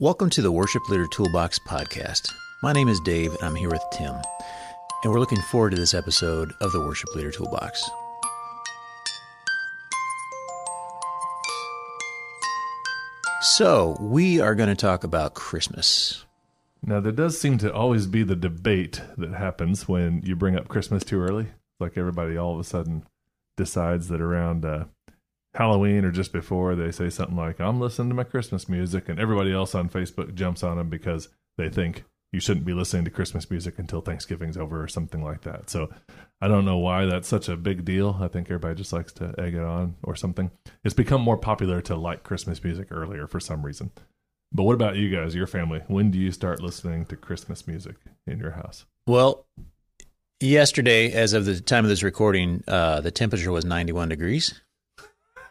Welcome to the Worship Leader Toolbox podcast. My name is Dave, and I'm here with Tim. And we're looking forward to this episode of the Worship Leader Toolbox. So, we are going to talk about Christmas. Now, there does seem to always be the debate that happens when you bring up Christmas too early. Like everybody all of a sudden decides that around uh, Halloween or just before, they say something like, I'm listening to my Christmas music, and everybody else on Facebook jumps on them because they think you shouldn't be listening to Christmas music until Thanksgiving's over or something like that. So I don't know why that's such a big deal. I think everybody just likes to egg it on or something. It's become more popular to like Christmas music earlier for some reason. But what about you guys, your family? When do you start listening to Christmas music in your house? Well, yesterday, as of the time of this recording, uh, the temperature was 91 degrees.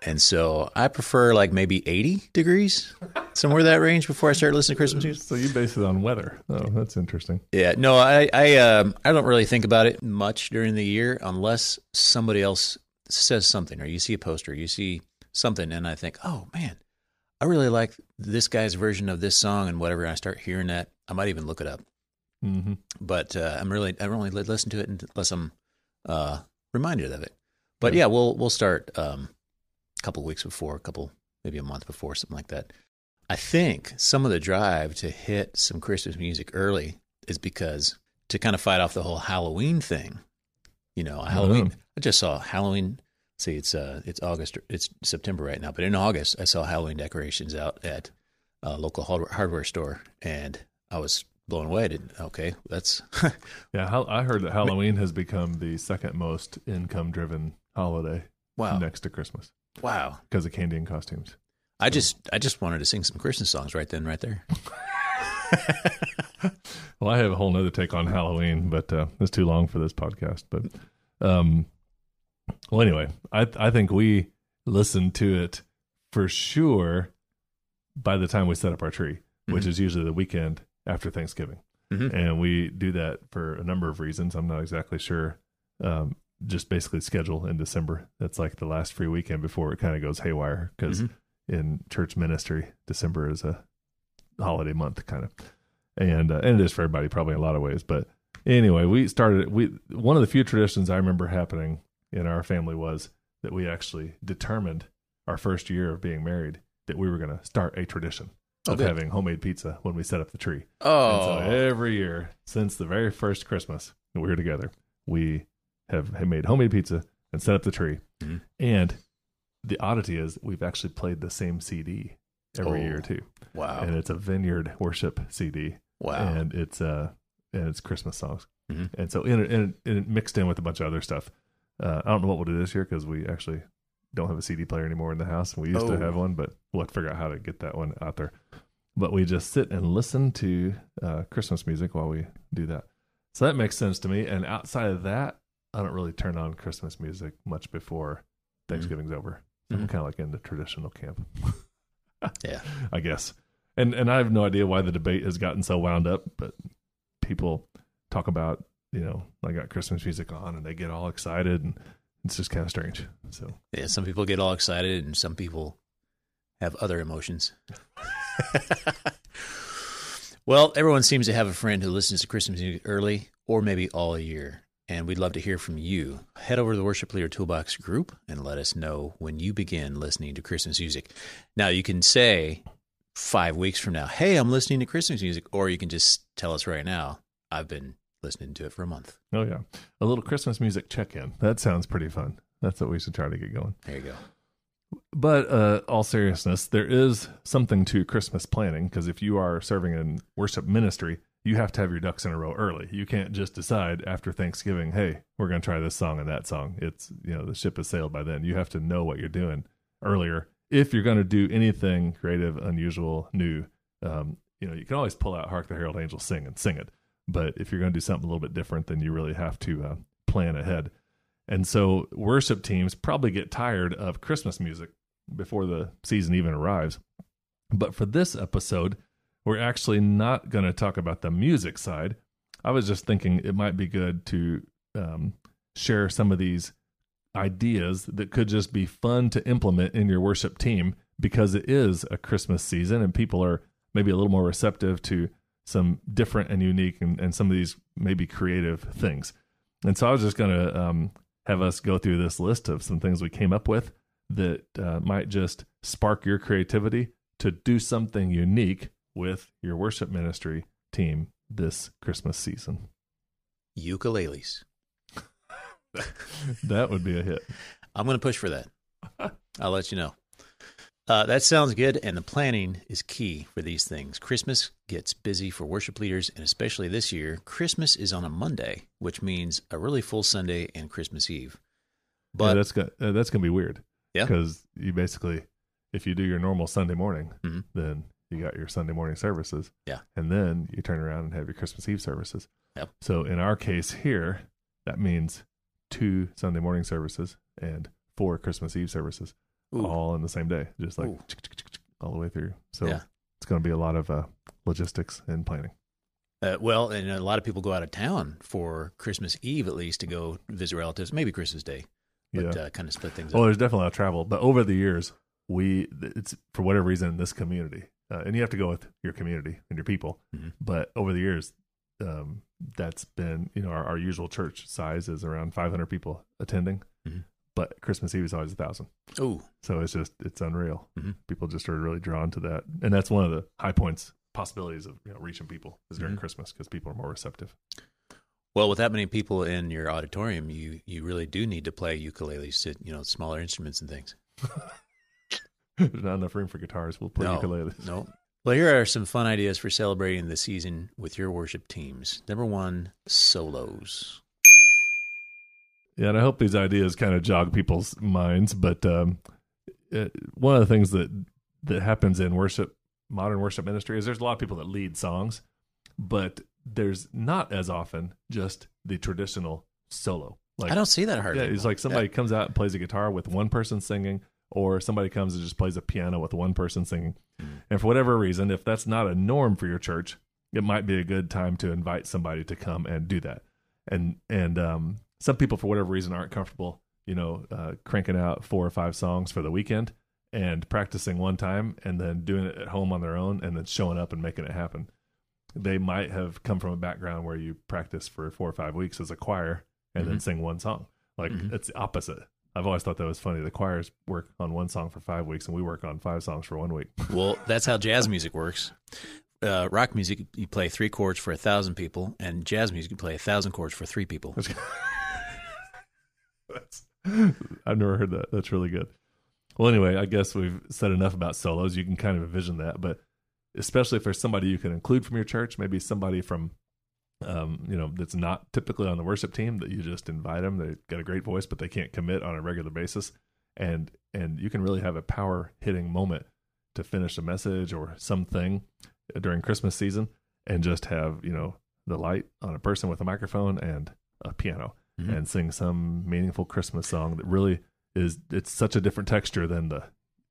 And so I prefer like maybe 80 degrees, somewhere that range before I start listening to Christmas music. So you base it on weather. Oh, that's interesting. Yeah, no, I I um, I don't really think about it much during the year unless somebody else says something or you see a poster, you see something, and I think, oh man, I really like this guy's version of this song and whatever. And I start hearing that, I might even look it up. hmm But uh, I'm really I don't really listen to it unless I'm uh, reminded of it. But yeah, we'll we'll start. Um, a couple weeks before, a couple maybe a month before, something like that. I think some of the drive to hit some Christmas music early is because to kind of fight off the whole Halloween thing. You know, Halloween. I just saw Halloween. See, it's uh, it's August. It's September right now, but in August, I saw Halloween decorations out at a local hardware store, and I was blown away. I didn't, okay, that's Yeah, I heard that Halloween has become the second most income driven holiday wow, next to Christmas wow. because of candy and costumes. I just I just wanted to sing some Christmas songs right then, right there. Well, I have a whole nother take on Halloween, but uh, it's too long for this podcast. But um, well, anyway, I I think we listened to it for sure by the time we set up our tree, which Mhm. is usually the weekend after Thanksgiving, Mhm. and we do that for a number of reasons. I'm not exactly sure. Um, just basically schedule in December. That's like the last free weekend before it kind of goes haywire because Mhm. in church ministry, December is a holiday month kind of, and uh, and it is for everybody probably in a lot of ways. But anyway, we started. We one of the few traditions I remember happening in our family was that we actually determined our first year of being married that we were going to start a tradition Oh, of good. having homemade pizza when we set up the tree. And Oh, so every year since the very first Christmas that we were together, we have, have made homemade pizza and set up the tree. Mhm. And the oddity is we've actually played the same CD every Oh, year too, wow, and it's a Vineyard Worship CD, wow. and it's uh and it's Christmas songs, Mhm. and so in it, in it mixed in with a bunch of other stuff. Uh, I don't know what we'll do this year because we actually don't have a CD player anymore in the house. We used Oh. to have one, but we'll have to figure out how to get that one out there. But we just sit and listen to uh, Christmas music while we do that. So that makes sense to me. And outside of that, I don't really turn on Christmas music much before Thanksgiving's over. So I'm Mhm. kind of like in the traditional camp, yeah. I guess. And and I have no idea why the debate has gotten so wound up, but people talk about you know I got Christmas music on and they get all excited and it's just kind of strange. So Yeah, some people get all excited and some people have other emotions. well, everyone seems to have a friend who listens to Christmas music early or maybe all year. And we'd love to hear from you. Head over to the Worship Leader Toolbox group and let us know when you begin listening to Christmas music. Now, you can say five weeks from now, hey, I'm listening to Christmas music, or you can just tell us right now, I've been listening to it for a month. oh yeah, a little Christmas music check in. That sounds pretty fun. That's what we should try to get going. There you go. But uh, all seriousness, there is something to Christmas planning because if you are serving in worship ministry, you have to have your ducks in a row early. You can't just decide after Thanksgiving, hey, we're going to try this song and that song. It's, you know, the ship has sailed by then. You have to know what you're doing earlier if you're going to do anything creative, unusual, new. Um, you know, you can always pull out Hark the Herald Angels Sing and sing it. But if you're going to do something a little bit different, then you really have to uh, plan ahead. And so worship teams probably get tired of Christmas music before the season even arrives. But for this episode, we're actually not going to talk about the music side. I was just thinking it might be good to um, share some of these ideas that could just be fun to implement in your worship team because it is a Christmas season and people are maybe a little more receptive to some different and unique and, and some of these maybe creative things. And so I was just going to um, have us go through this list of some things we came up with that uh, might just spark your creativity to do something unique with your worship ministry team this Christmas season. Ukuleles. that would be a hit. I'm going to push for that. I'll let you know. Uh, that sounds good, and the planning is key for these things. Christmas gets busy for worship leaders, and especially this year, Christmas is on a Monday, which means a really full Sunday and Christmas Eve. But yeah, that's gonna, uh, that's going to be weird. Yeah, because you basically, if you do your normal Sunday morning, mm-hmm. then you got your Sunday morning services. Yeah, and then you turn around and have your Christmas Eve services. Yep. So in our case here, that means two Sunday morning services and four Christmas Eve services Ooh. all in the same day, just like all the way through. So yeah. it's going to be a lot of uh, logistics and planning. Uh, well, and a lot of people go out of town for Christmas Eve at least to go visit relatives, maybe Christmas Day, but yeah. uh, kind of split things. Well, up. there's definitely a lot of travel, but over the years, we it's for whatever reason in this community, uh, and you have to go with your community and your people. Mm-hmm. But over the years, um, that's been you know our, our, usual church size is around 500 people attending. Mm-hmm but Christmas Eve is always a thousand. Oh, so it's just it's unreal. Mm-hmm. People just are really drawn to that, and that's one of the high points possibilities of you know reaching people is during mm-hmm. Christmas because people are more receptive. Well, with that many people in your auditorium, you you really do need to play ukuleles to you know smaller instruments and things. There's not enough room for guitars. We'll play no, ukuleles. No. Well, here are some fun ideas for celebrating the season with your worship teams. Number one, solos. Yeah, and I hope these ideas kind of jog people's minds. But um, it, one of the things that that happens in worship, modern worship ministry, is there's a lot of people that lead songs, but there's not as often just the traditional solo. Like I don't see that hard. Yeah, it's like somebody yeah. comes out and plays a guitar with one person singing, or somebody comes and just plays a piano with one person singing. Mm. And for whatever reason, if that's not a norm for your church, it might be a good time to invite somebody to come and do that. And and um, some people for whatever reason aren't comfortable you know uh, cranking out four or five songs for the weekend and practicing one time and then doing it at home on their own and then showing up and making it happen they might have come from a background where you practice for four or five weeks as a choir and mm-hmm. then sing one song like mm-hmm. it's the opposite I've always thought that was funny. The choirs work on one song for five weeks, and we work on five songs for one week. well, that's how jazz music works. Uh, rock music, you play three chords for a thousand people, and jazz music, you play a thousand chords for three people. That's, I've never heard that. That's really good. Well, anyway, I guess we've said enough about solos. You can kind of envision that, but especially if there's somebody you can include from your church, maybe somebody from, um, you know, that's not typically on the worship team that you just invite them. They got a great voice, but they can't commit on a regular basis, and and you can really have a power hitting moment to finish a message or something during Christmas season, and just have you know the light on a person with a microphone and a piano mm-hmm. and sing some meaningful Christmas song that really is it's such a different texture than the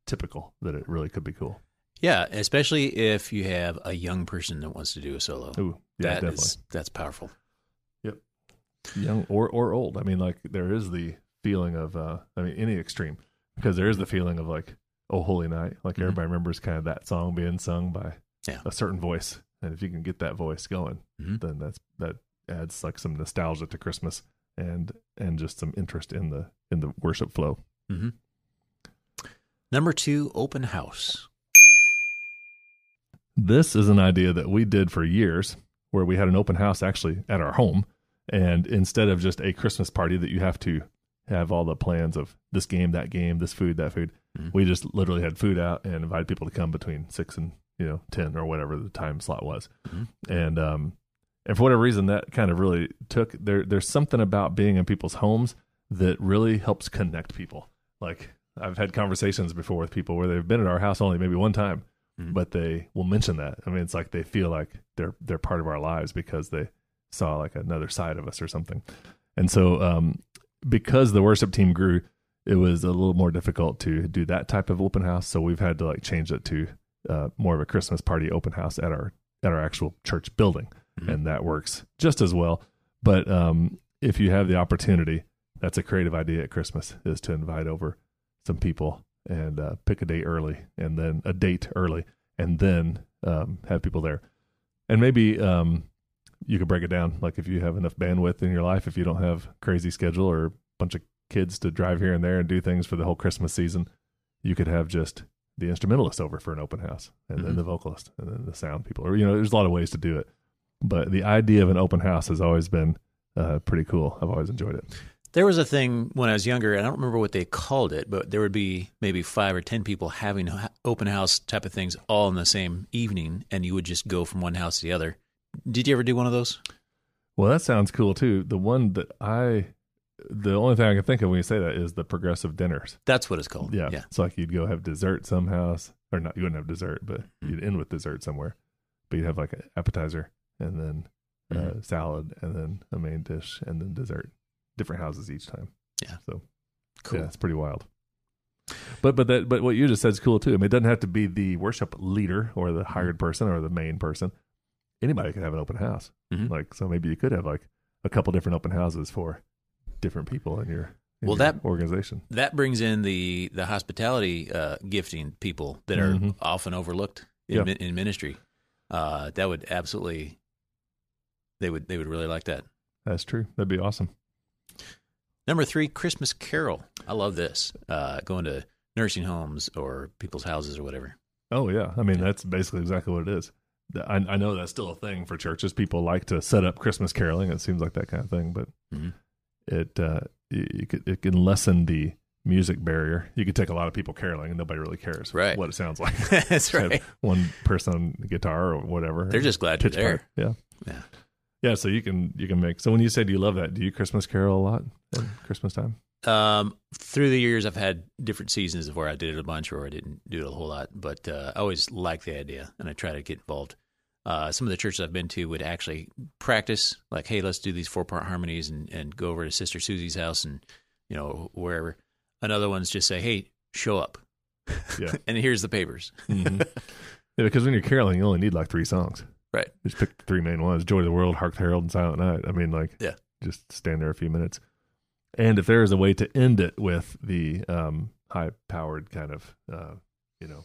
typical that it really could be cool. Yeah, especially if you have a young person that wants to do a solo. Ooh, yeah, that definitely. Is, that's powerful. Yep. Young or or old. I mean, like there is the feeling of uh I mean any extreme because there is the feeling of like oh holy night like mm-hmm. everybody remembers kind of that song being sung by yeah. a certain voice and if you can get that voice going mm-hmm. then that's that adds like some nostalgia to christmas and and just some interest in the in the worship flow. Mm-hmm. Number two, open house. This is an idea that we did for years, where we had an open house actually at our home, and instead of just a Christmas party that you have to have all the plans of this game, that game, this food, that food, mm-hmm. we just literally had food out and invited people to come between six and you know ten or whatever the time slot was, mm-hmm. and um, and for whatever reason that kind of really took there there's something about being in people's homes that really helps connect people like i've had conversations before with people where they've been at our house only maybe one time mm-hmm. but they will mention that i mean it's like they feel like they're they're part of our lives because they saw like another side of us or something and so um because the worship team grew it was a little more difficult to do that type of open house so we've had to like change it to uh, more of a christmas party open house at our at our actual church building mm-hmm. and that works just as well. But um, if you have the opportunity, that's a creative idea at Christmas is to invite over some people and uh, pick a day early and then a date early and then um, have people there. And maybe um, you could break it down. Like if you have enough bandwidth in your life, if you don't have crazy schedule or a bunch of kids to drive here and there and do things for the whole Christmas season, you could have just the instrumentalist over for an open house, and then Mhm. the vocalist, and then the sound people. Or you know, there's a lot of ways to do it. But the idea of an open house has always been uh, pretty cool. I've always enjoyed it. There was a thing when I was younger, and I don't remember what they called it, but there would be maybe five or ten people having open house type of things all in the same evening, and you would just go from one house to the other. Did you ever do one of those? Well, that sounds cool too. The one that I, the only thing I can think of when you say that is the progressive dinners. That's what it's called. Yeah. yeah. It's like you'd go have dessert some house, or not, you wouldn't have dessert, but Mhm. you'd end with dessert somewhere. But you'd have like an appetizer and then Mhm. salad and then a main dish and then dessert. Different houses each time. Yeah. So Cool. yeah, it's pretty wild. But but that but what you just said is cool too. I mean, it doesn't have to be the worship leader or the hired person or the main person. Anybody could have an open house. Mhm. Like so, maybe you could have like a couple different open houses for different people in your in Well, your that- organization. That brings in the the hospitality uh, gifting people that are Mhm. often overlooked in, Yeah. in ministry. Uh, that would absolutely they would they would really like that. That's true. That'd be awesome. Number three, Christmas Carol. I love this. Uh, going to nursing homes or people's houses or whatever. Oh yeah, I mean that's basically exactly what it is. I, I know that's still a thing for churches. People like to set up Christmas caroling. It seems like that kind of thing, but Mhm. it uh, you it can lessen the music barrier. You could take a lot of people caroling, and nobody really cares Right. what it sounds like. That's right. One person on guitar or whatever. They're just glad you're there. part. Yeah. Yeah. Yeah, so you can you can make. So when you say do you love that? Do you Christmas carol a lot at Christmas time? Um, through the years, I've had different seasons of where I did it a bunch or I didn't do it a whole lot, but uh, I always like the idea and I try to get involved. Uh, some of the churches I've been to would actually practice, like, hey, let's do these four part harmonies and, and go over to Sister Susie's house and, you know, wherever. Another one's just say, hey, show up. Yeah. and here's the papers. Mhm. yeah, because when you're caroling, you only need like three songs. Right. Just pick the three main ones: "Joy of the World," "Hark the Herald," and "Silent Night." I mean, like, Yeah. just stand there a few minutes. And if there is a way to end it with the um, high-powered kind of, uh, you know,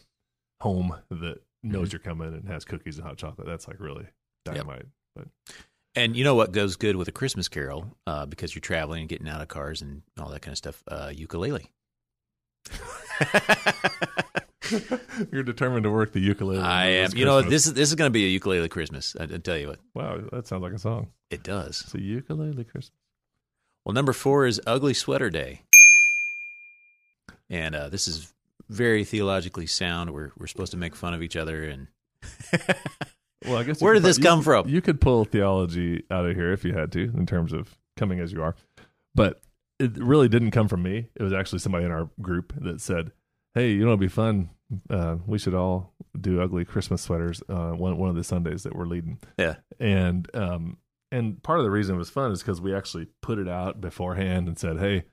home that knows Mhm. you're coming and has cookies and hot chocolate, that's like really dynamite. But And you know what goes good with a Christmas carol uh, because you're traveling and getting out of cars and all that kind of stuff? Uh, ukulele. you're determined to work the ukulele. I am. You know, this is this is going to be a ukulele Christmas. I, I tell you what, Wow, that sounds like a song. it does. It's a ukulele Christmas. Well, number four is Ugly Sweater Day, and uh, this is very theologically sound. We're we're supposed to make fun of each other, and Well, I guess where did this you- come from? You could pull theology out of here if you had to, in terms of coming as you are. But it really didn't come from me. It was actually somebody in our group that said, "Hey, you know, it'd be fun. Uh, we should all do ugly Christmas sweaters uh, one one of the Sundays that we're leading." Yeah. and um, and part of the reason it was fun is because we actually put it out beforehand and said, "Hey,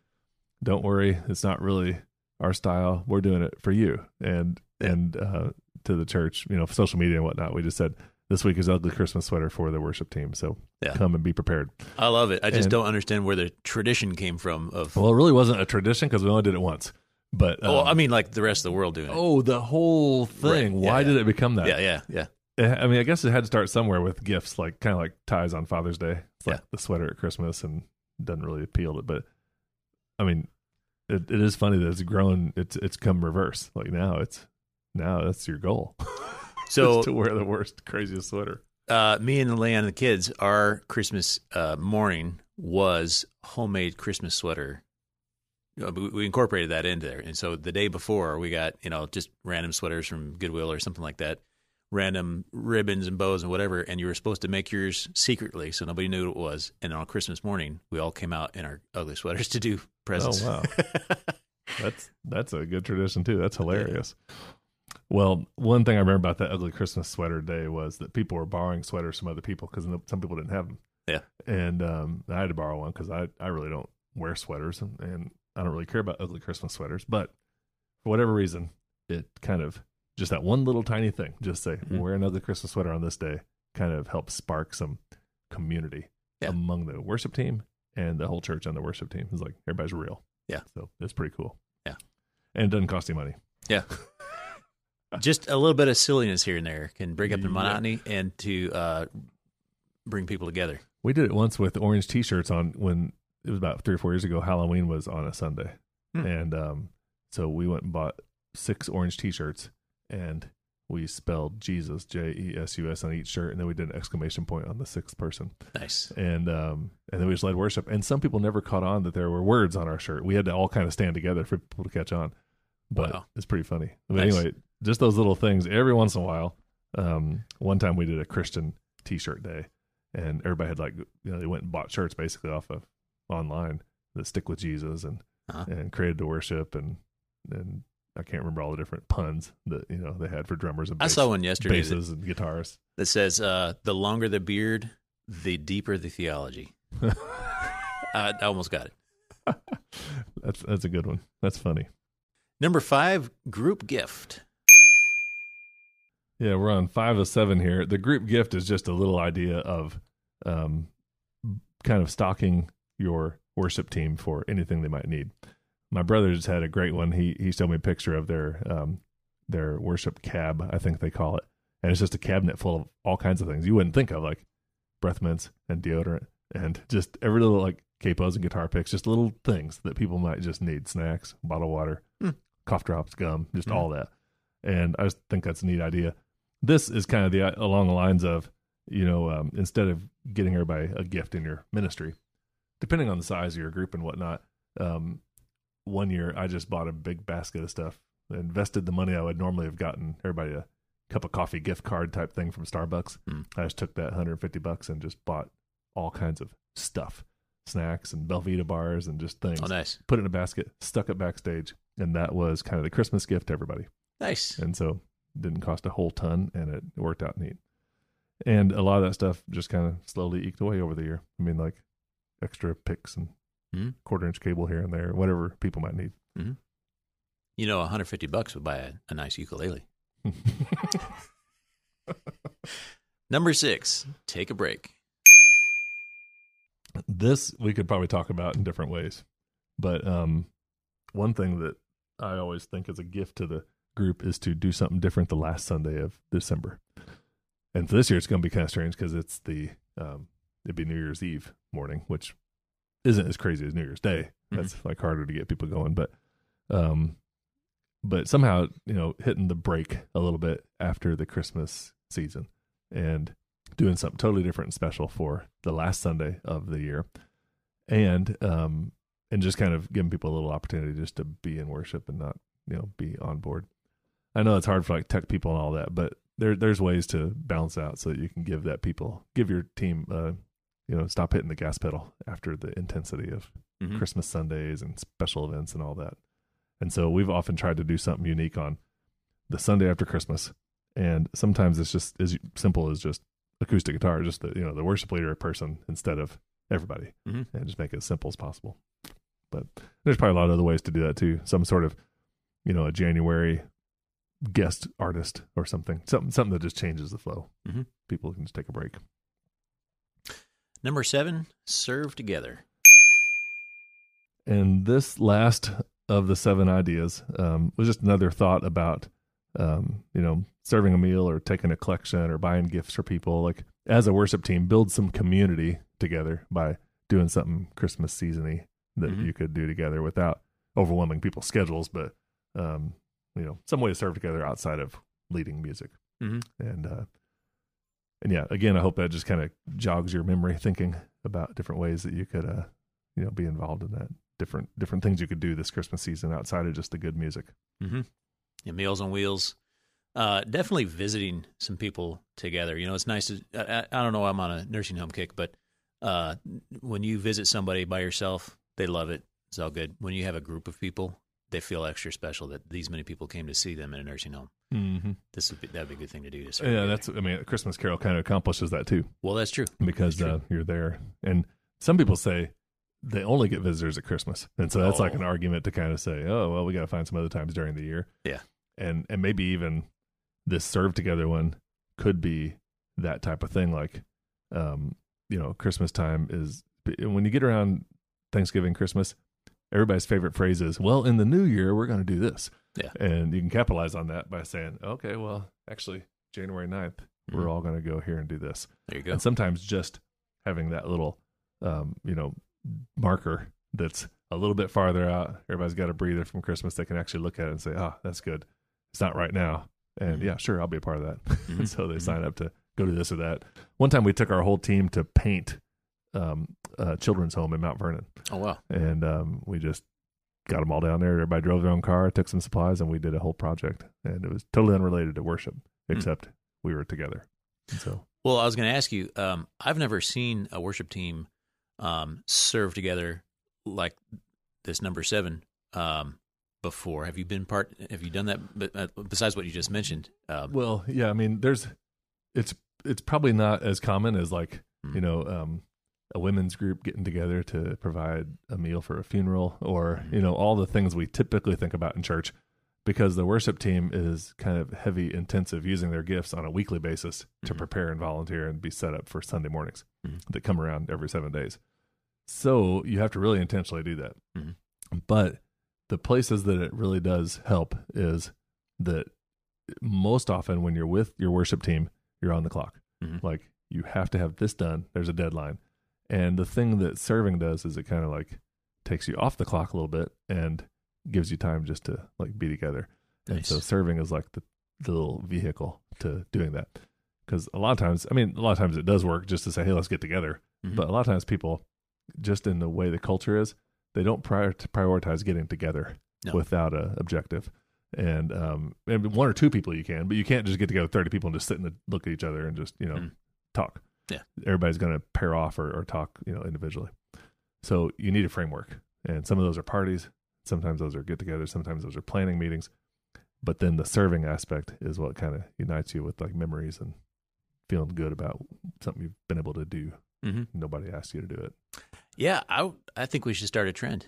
don't worry, it's not really our style. We're doing it for you." And and uh, to the church, you know, social media and whatnot, we just said this week is ugly Christmas sweater for the worship team. So Yeah. come and be prepared. I love it. I just And- don't understand where the tradition came from. Of Well, it really wasn't a tradition because we only did it once. But oh, um, I mean, like the rest of the world doing it. oh, the whole thing. Right. Yeah, Why yeah. did it become that? yeah, yeah, yeah. Eh, I mean, I guess it had to start somewhere with gifts, like kind of like ties on Father's Day. It's like Yeah. the sweater at Christmas, and doesn't really appeal to. But I mean, it, it is funny that it's grown. It's it's come reverse. Like now, it's now that's your goal. So- to wear the worst, craziest sweater. Uh, me and the Leanne and the kids, our Christmas uh, morning was homemade Christmas sweater. We incorporated that into there, and so the day before we got you know just random sweaters from Goodwill or something like that, random ribbons and bows and whatever, and you were supposed to make yours secretly so nobody knew what it was. And on Christmas morning, we all came out in our ugly sweaters to do presents. Oh wow, that's that's a good tradition too. That's hilarious. Well, one thing I remember about that ugly Christmas sweater day was that people were borrowing sweaters from other people because some people didn't have them. Yeah. and um, I had to borrow one because I I really don't wear sweaters and, and I don't really care about ugly Christmas sweaters. But for whatever reason, it kind of just that one little tiny thing, just say Mhm. wear another Christmas sweater on this day, kind of helps spark some community Yeah. among the worship team and the whole church and the worship team. It's like everybody's real. Yeah. So it's pretty cool. Yeah. And it doesn't cost you money. Yeah. just a little bit of silliness here and there can break up the Yeah. monotony and to uh, bring people together. We did it once with orange T-shirts on when it was about three or four years ago. Halloween was on a Sunday, Hmm. and um, so we went and bought six orange T-shirts, and we spelled Jesus J E S U S on each shirt, and then we did an exclamation point on the sixth person, Nice. and um, and then we just led worship. And some people never caught on that there were words on our shirt. We had to all kind of stand together for people to catch on, but Wow. it's pretty funny. But Nice. anyway, just those little things every once in a while. Um, one time we did a Christian T-shirt day, and everybody had like you know they went and bought shirts basically off of online that stick with Jesus and Uh-huh. and created to worship and and I can't remember all the different puns that you know they had for drummers and I saw one yesterday that, basses and guitars. that says, uh, "The longer the beard, the deeper the theology." I, I almost got it. That's that's a good one. That's funny. Number five, group gift. Yeah, we're on five of seven here. The group gift is just a little idea of um, kind of stocking your worship team for anything they might need. My brothers had a great one. He he showed me a picture of their um, their worship cab, I think they call it, and it's just a cabinet full of all kinds of things you wouldn't think of, like breath mints and deodorant, and just every little like capos and guitar picks, just little things that people might just need: snacks, bottled water, Hmm. cough drops, gum, just Hmm. all that. And I just think that's a neat idea this is kind of the along the lines of you know um, instead of getting everybody a gift in your ministry depending on the size of your group and whatnot um, one year i just bought a big basket of stuff invested the money i would normally have gotten everybody a cup of coffee gift card type thing from starbucks. Hmm. i just took that 150 bucks and just bought all kinds of stuff snacks and belvita bars and just things. Oh, nice, put it in a basket stuck it backstage and that was kind of the christmas gift to everybody. Nice. and so didn't cost a whole ton and it worked out neat. And a lot of that stuff just kind of slowly eked away over the year. I mean like extra picks and Mhm. quarter inch cable here and there whatever people might need You know, 150 bucks would buy a, a nice ukulele. Number six, take a break. this we could probably talk about in different ways but um one thing that i always think is a gift to the group is to do something different the last sunday of december and for this year it's going to be kind of strange because it's the um it'd be new year's eve morning which isn't as crazy as new year's day Mhm. that's like harder to get people going but um but somehow you know hitting the break a little bit after the christmas season and doing something totally different and special for the last Sunday of the year, and um, and just kind of giving people a little opportunity just to be in worship and not you know be on board. I know it's hard for like tech people and all that, but there there's ways to balance out so that you can give that people give your team uh, you know stop hitting the gas pedal after the intensity of Mhm. Christmas Sundays and special events and all that. And so we've often tried to do something unique on the Sunday after Christmas. And sometimes it's just as simple as just acoustic guitar, just the you know the worship leader person instead of everybody, Mhm. and just make it as simple as possible. But there's probably a lot of other ways to do that too. Some sort of you know a January guest artist or something, something something that just changes the flow. Mhm. People can just take a break. Number seven, serve together. And this last of the seven ideas um, was just another thought about, um, you know, serving a meal or taking a collection or buying gifts for people. Like as a worship team, build some community together by doing something Christmas seasony that Mhm. you could do together without overwhelming people's schedules, but um, you know, some way to serve together outside of leading music. Mhm. And uh, and yeah, again, I hope that just kind of jogs your memory, thinking about different ways that you could, uh, you know, be involved in that. Different different things you could do this Christmas season outside of just the good music. Mm-hmm. Yeah, Meals on Wheels. Uh, definitely visiting some people together. You know, it's nice to. I, I don't know. I'm on a nursing home kick, but uh, when you visit somebody by yourself, they love it. It's all good. When you have a group of people, they feel extra special that these many people came to see them in a nursing home. Mm-hmm. This would be that'd be a good thing to do. To Yeah, that's. I mean, Christmas Carol kind of accomplishes that too well, that's true. because That's uh, you're there, and some people say they only get visitors at Christmas, and so that's like Oh. an argument to kind of say, oh well, we got to find some other times during the year. Yeah. and and maybe even this serve together one could be that type of thing. Like, um, you know, Christmas time is when you get around Thanksgiving, Christmas. Everybody's favorite phrase is, "Well, in the new year, we're going to do this." Yeah. And you can capitalize on that by saying, okay, well, actually, January 9th, Mhm. we're all going to go here and do this. There you go. And sometimes just having that little, um, you know, marker that's a little bit farther out, everybody's got a breather from Christmas. They can actually look at it and say, ah, that's good. It's not right now. And Mhm. yeah, sure, I'll be a part of that. Mhm. so they Mhm. sign up to go to this or that. One time we took our whole team to paint um, a children's home in Mount Vernon Oh wow. and um, we just got them all down there. Everybody drove their own car, took some supplies, and we did a whole project. And it was totally unrelated to worship, Hmm. except we were together. And so, Well, I was going to ask you. Um, I've never seen a worship team um, serve together like this number seven um, before. Have you been part? Have you done that? Uh, besides what you just mentioned, um, well, yeah, I mean, there's, it's, it's probably not as common as like, Hmm. you know, um, a women's group getting together to provide a meal for a funeral or, Mhm. you know, all the things we typically think about in church because the worship team is kind of heavy intensive using their gifts on a weekly basis to Mhm. prepare and volunteer and be set up for Sunday mornings Mhm. that come around every seven days. So you have to really intentionally do that. Mhm. But the places that it really does help is that most often when you're with your worship team, you're on the clock. Mhm. Like you have to have this done. There's a deadline. And the thing that serving does is it kind of like takes you off the clock a little bit and gives you time just to like be together. And so serving is like the, the little vehicle to doing that. Because a lot of times, I mean, a lot of times it does work just to say, hey, let's get together. Mhm. But a lot of times people, just in the way the culture is, they don't prior prioritize getting together No. without a objective. And um, and one or two people you can, but you can't just get together thirty people and just sit and look at each other and just you know Mm. talk. Yeah. everybody's going to pair off or, or talk you know individually. So you need a framework, and some of those are parties. Sometimes those are get-togethers. Sometimes those are planning meetings. But then the serving aspect is what kind of unites you with like memories and feeling good about something you've been able to do. Mhm. Nobody asked you to do it. Yeah, I I think we should start a trend.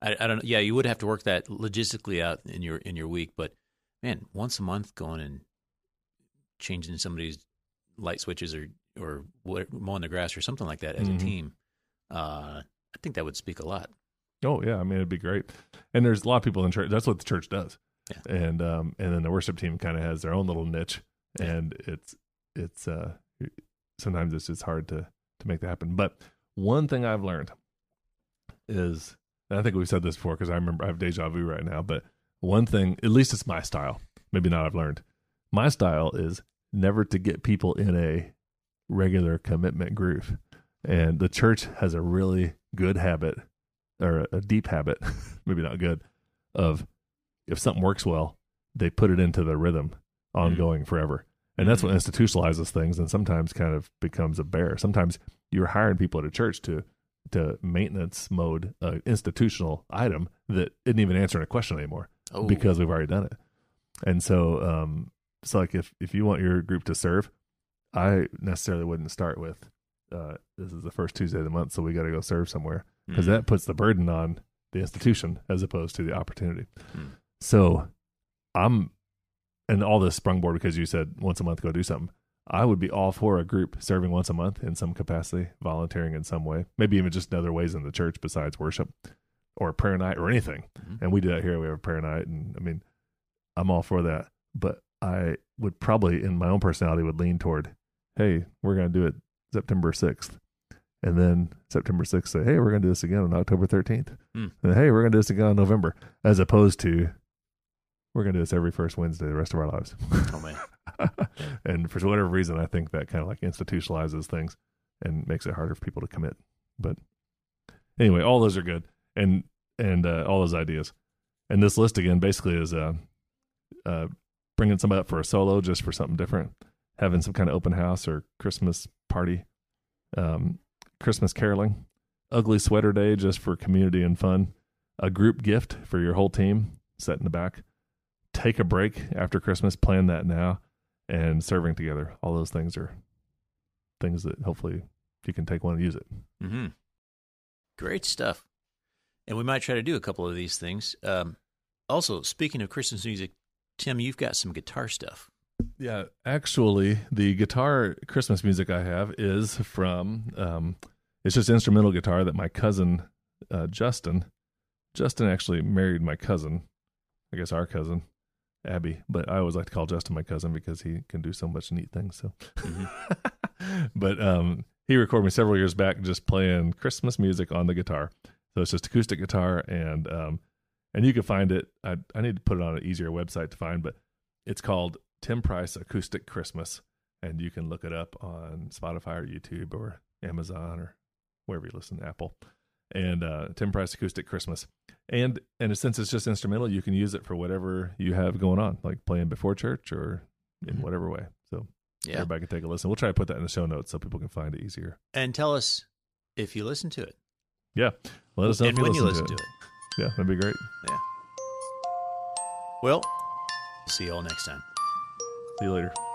I, I don't know. Yeah, you would have to work that logistically out in your in your week, but man, once a month going and changing somebody's light switches or or mowing the grass or something like that as Mhm. a team, uh, I think that would speak a lot. Oh yeah, I mean it'd be great. And there's a lot of people in church. That's what the church does. Yeah. And um and then the worship team kind of has their own little niche, Yeah. and it's it's uh sometimes it's just hard to to make that happen. But one thing I've learned is, and I think we've said this before because I remember I have deja vu right now. But one thing, at least it's my style. Maybe not. I've learned my style is never to get people in a regular commitment groove. And the church has a really good habit or a deep habit, maybe not good, of if something works well, they put it into the rhythm ongoing forever. And that's what institutionalizes things and sometimes kind of becomes a bear. Sometimes you're hiring people at a church to to maintenance mode uh, institutional item that isn't even answering a question anymore Oh, because we've already done it. And so, um, so like if if you want your group to serve, I necessarily wouldn't start with uh, this is the first Tuesday of the month, so we got to go serve somewhere because Mhm. that puts the burden on the institution as opposed to the opportunity. Hmm. So, I'm and all this sprung board because you said once a month go do something. I would be all for a group serving once a month in some capacity, volunteering in some way, maybe even just in other ways in the church besides worship or prayer night or anything. Mhm. And we do that here. We have a prayer night, and I mean, I'm all for that. But I would probably, in my own personality, would lean toward, hey, we're going to do it September 6th. And then September 6th, say, hey, we're going to do this again on October 13th. Hmm. And hey, we're going to do this again on November, as opposed to, we're going to do this every first Wednesday the rest of our lives. Oh man, and for whatever reason, I think that kind of like institutionalizes things and makes it harder for people to commit. But anyway, all those are good, and and uh, all those ideas. And this list again basically is uh, uh, bringing somebody up for a solo just for something different, having some kind of open house or Christmas party, um, Christmas caroling, ugly sweater day just for community and fun, a group gift for your whole team set in the back, take a break after Christmas, plan that now, and serving together. All those things are things that hopefully you can take one and use it. Mm-hmm. great stuff. And we might try to do a couple of these things. Um, also, speaking of Christmas music, Tim, you've got some guitar stuff. Yeah, actually, the guitar Christmas music I have is from. Um, it's just instrumental guitar that my cousin uh, Justin. Justin actually married my cousin I guess our cousin, Abby. But I always like to call Justin my cousin because he can do so much neat things. So, Mhm. but um, he recorded me several years back just playing Christmas music on the guitar. So it's just acoustic guitar, and um, and you can find it. I I need to put it on an easier website to find, but it's called Tim Price Acoustic Christmas, and you can look it up on Spotify or YouTube or Amazon or wherever you listen, Apple. And uh, Tim Price Acoustic Christmas, and and since it's just instrumental, you can use it for whatever you have going on, like playing before church or in Mhm. whatever way. So Yeah. everybody can take a listen. We'll try to put that in the show notes so people can find it easier. And tell us if you listen to it. Yeah, let us know and if you when listen, you listen to, to it. it. Yeah, that'd be great. Yeah. Well, see you all next time. See you later.